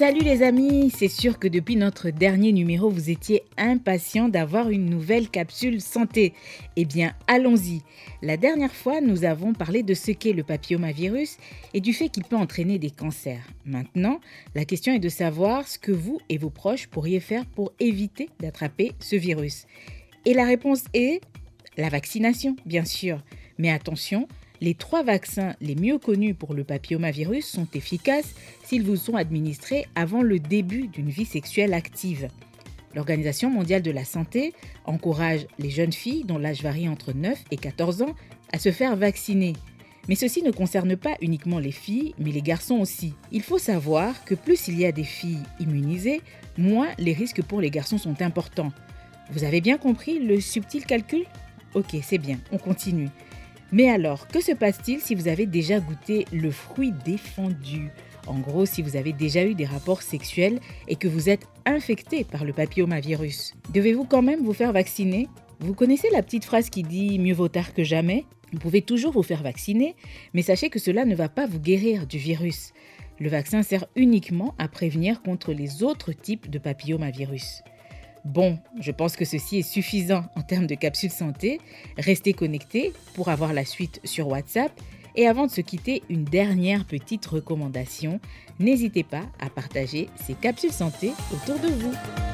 Salut les amis, c'est sûr que depuis notre dernier numéro, vous étiez impatients d'avoir une nouvelle capsule santé. Eh bien, allons-y. La dernière fois, nous avons parlé de ce qu'est le papillomavirus et du fait qu'il peut entraîner des cancers. Maintenant, la question est de savoir ce que vous et vos proches pourriez faire pour éviter d'attraper ce virus. Et la réponse est la vaccination, bien sûr. Mais attention, les trois vaccins les mieux connus pour le papillomavirus sont efficaces s'ils vous sont administrés avant le début d'une vie sexuelle active. L'Organisation mondiale de la santé encourage les jeunes filles dont l'âge varie entre 9 et 14 ans à se faire vacciner. Mais ceci ne concerne pas uniquement les filles, mais les garçons aussi. Il faut savoir que plus il y a des filles immunisées, moins les risques pour les garçons sont importants. Vous avez bien compris le subtil calcul? Ok, c'est bien, on continue. Mais alors, que se passe-t-il si vous avez déjà goûté le fruit défendu? En gros, si vous avez déjà eu des rapports sexuels et que vous êtes infecté par le papillomavirus. Devez-vous quand même vous faire vacciner? Vous connaissez la petite phrase qui dit mieux vaut tard que jamais Vous pouvez toujours vous faire vacciner, mais sachez que cela ne va pas vous guérir du virus. Le vaccin sert uniquement à prévenir contre les autres types de papillomavirus. Bon, je pense que ceci est suffisant en termes de capsule santé. Restez connectés pour avoir la suite sur WhatsApp. Et avant de se quitter, une dernière petite recommandation. N'hésitez pas à partager ces capsules santé autour de vous.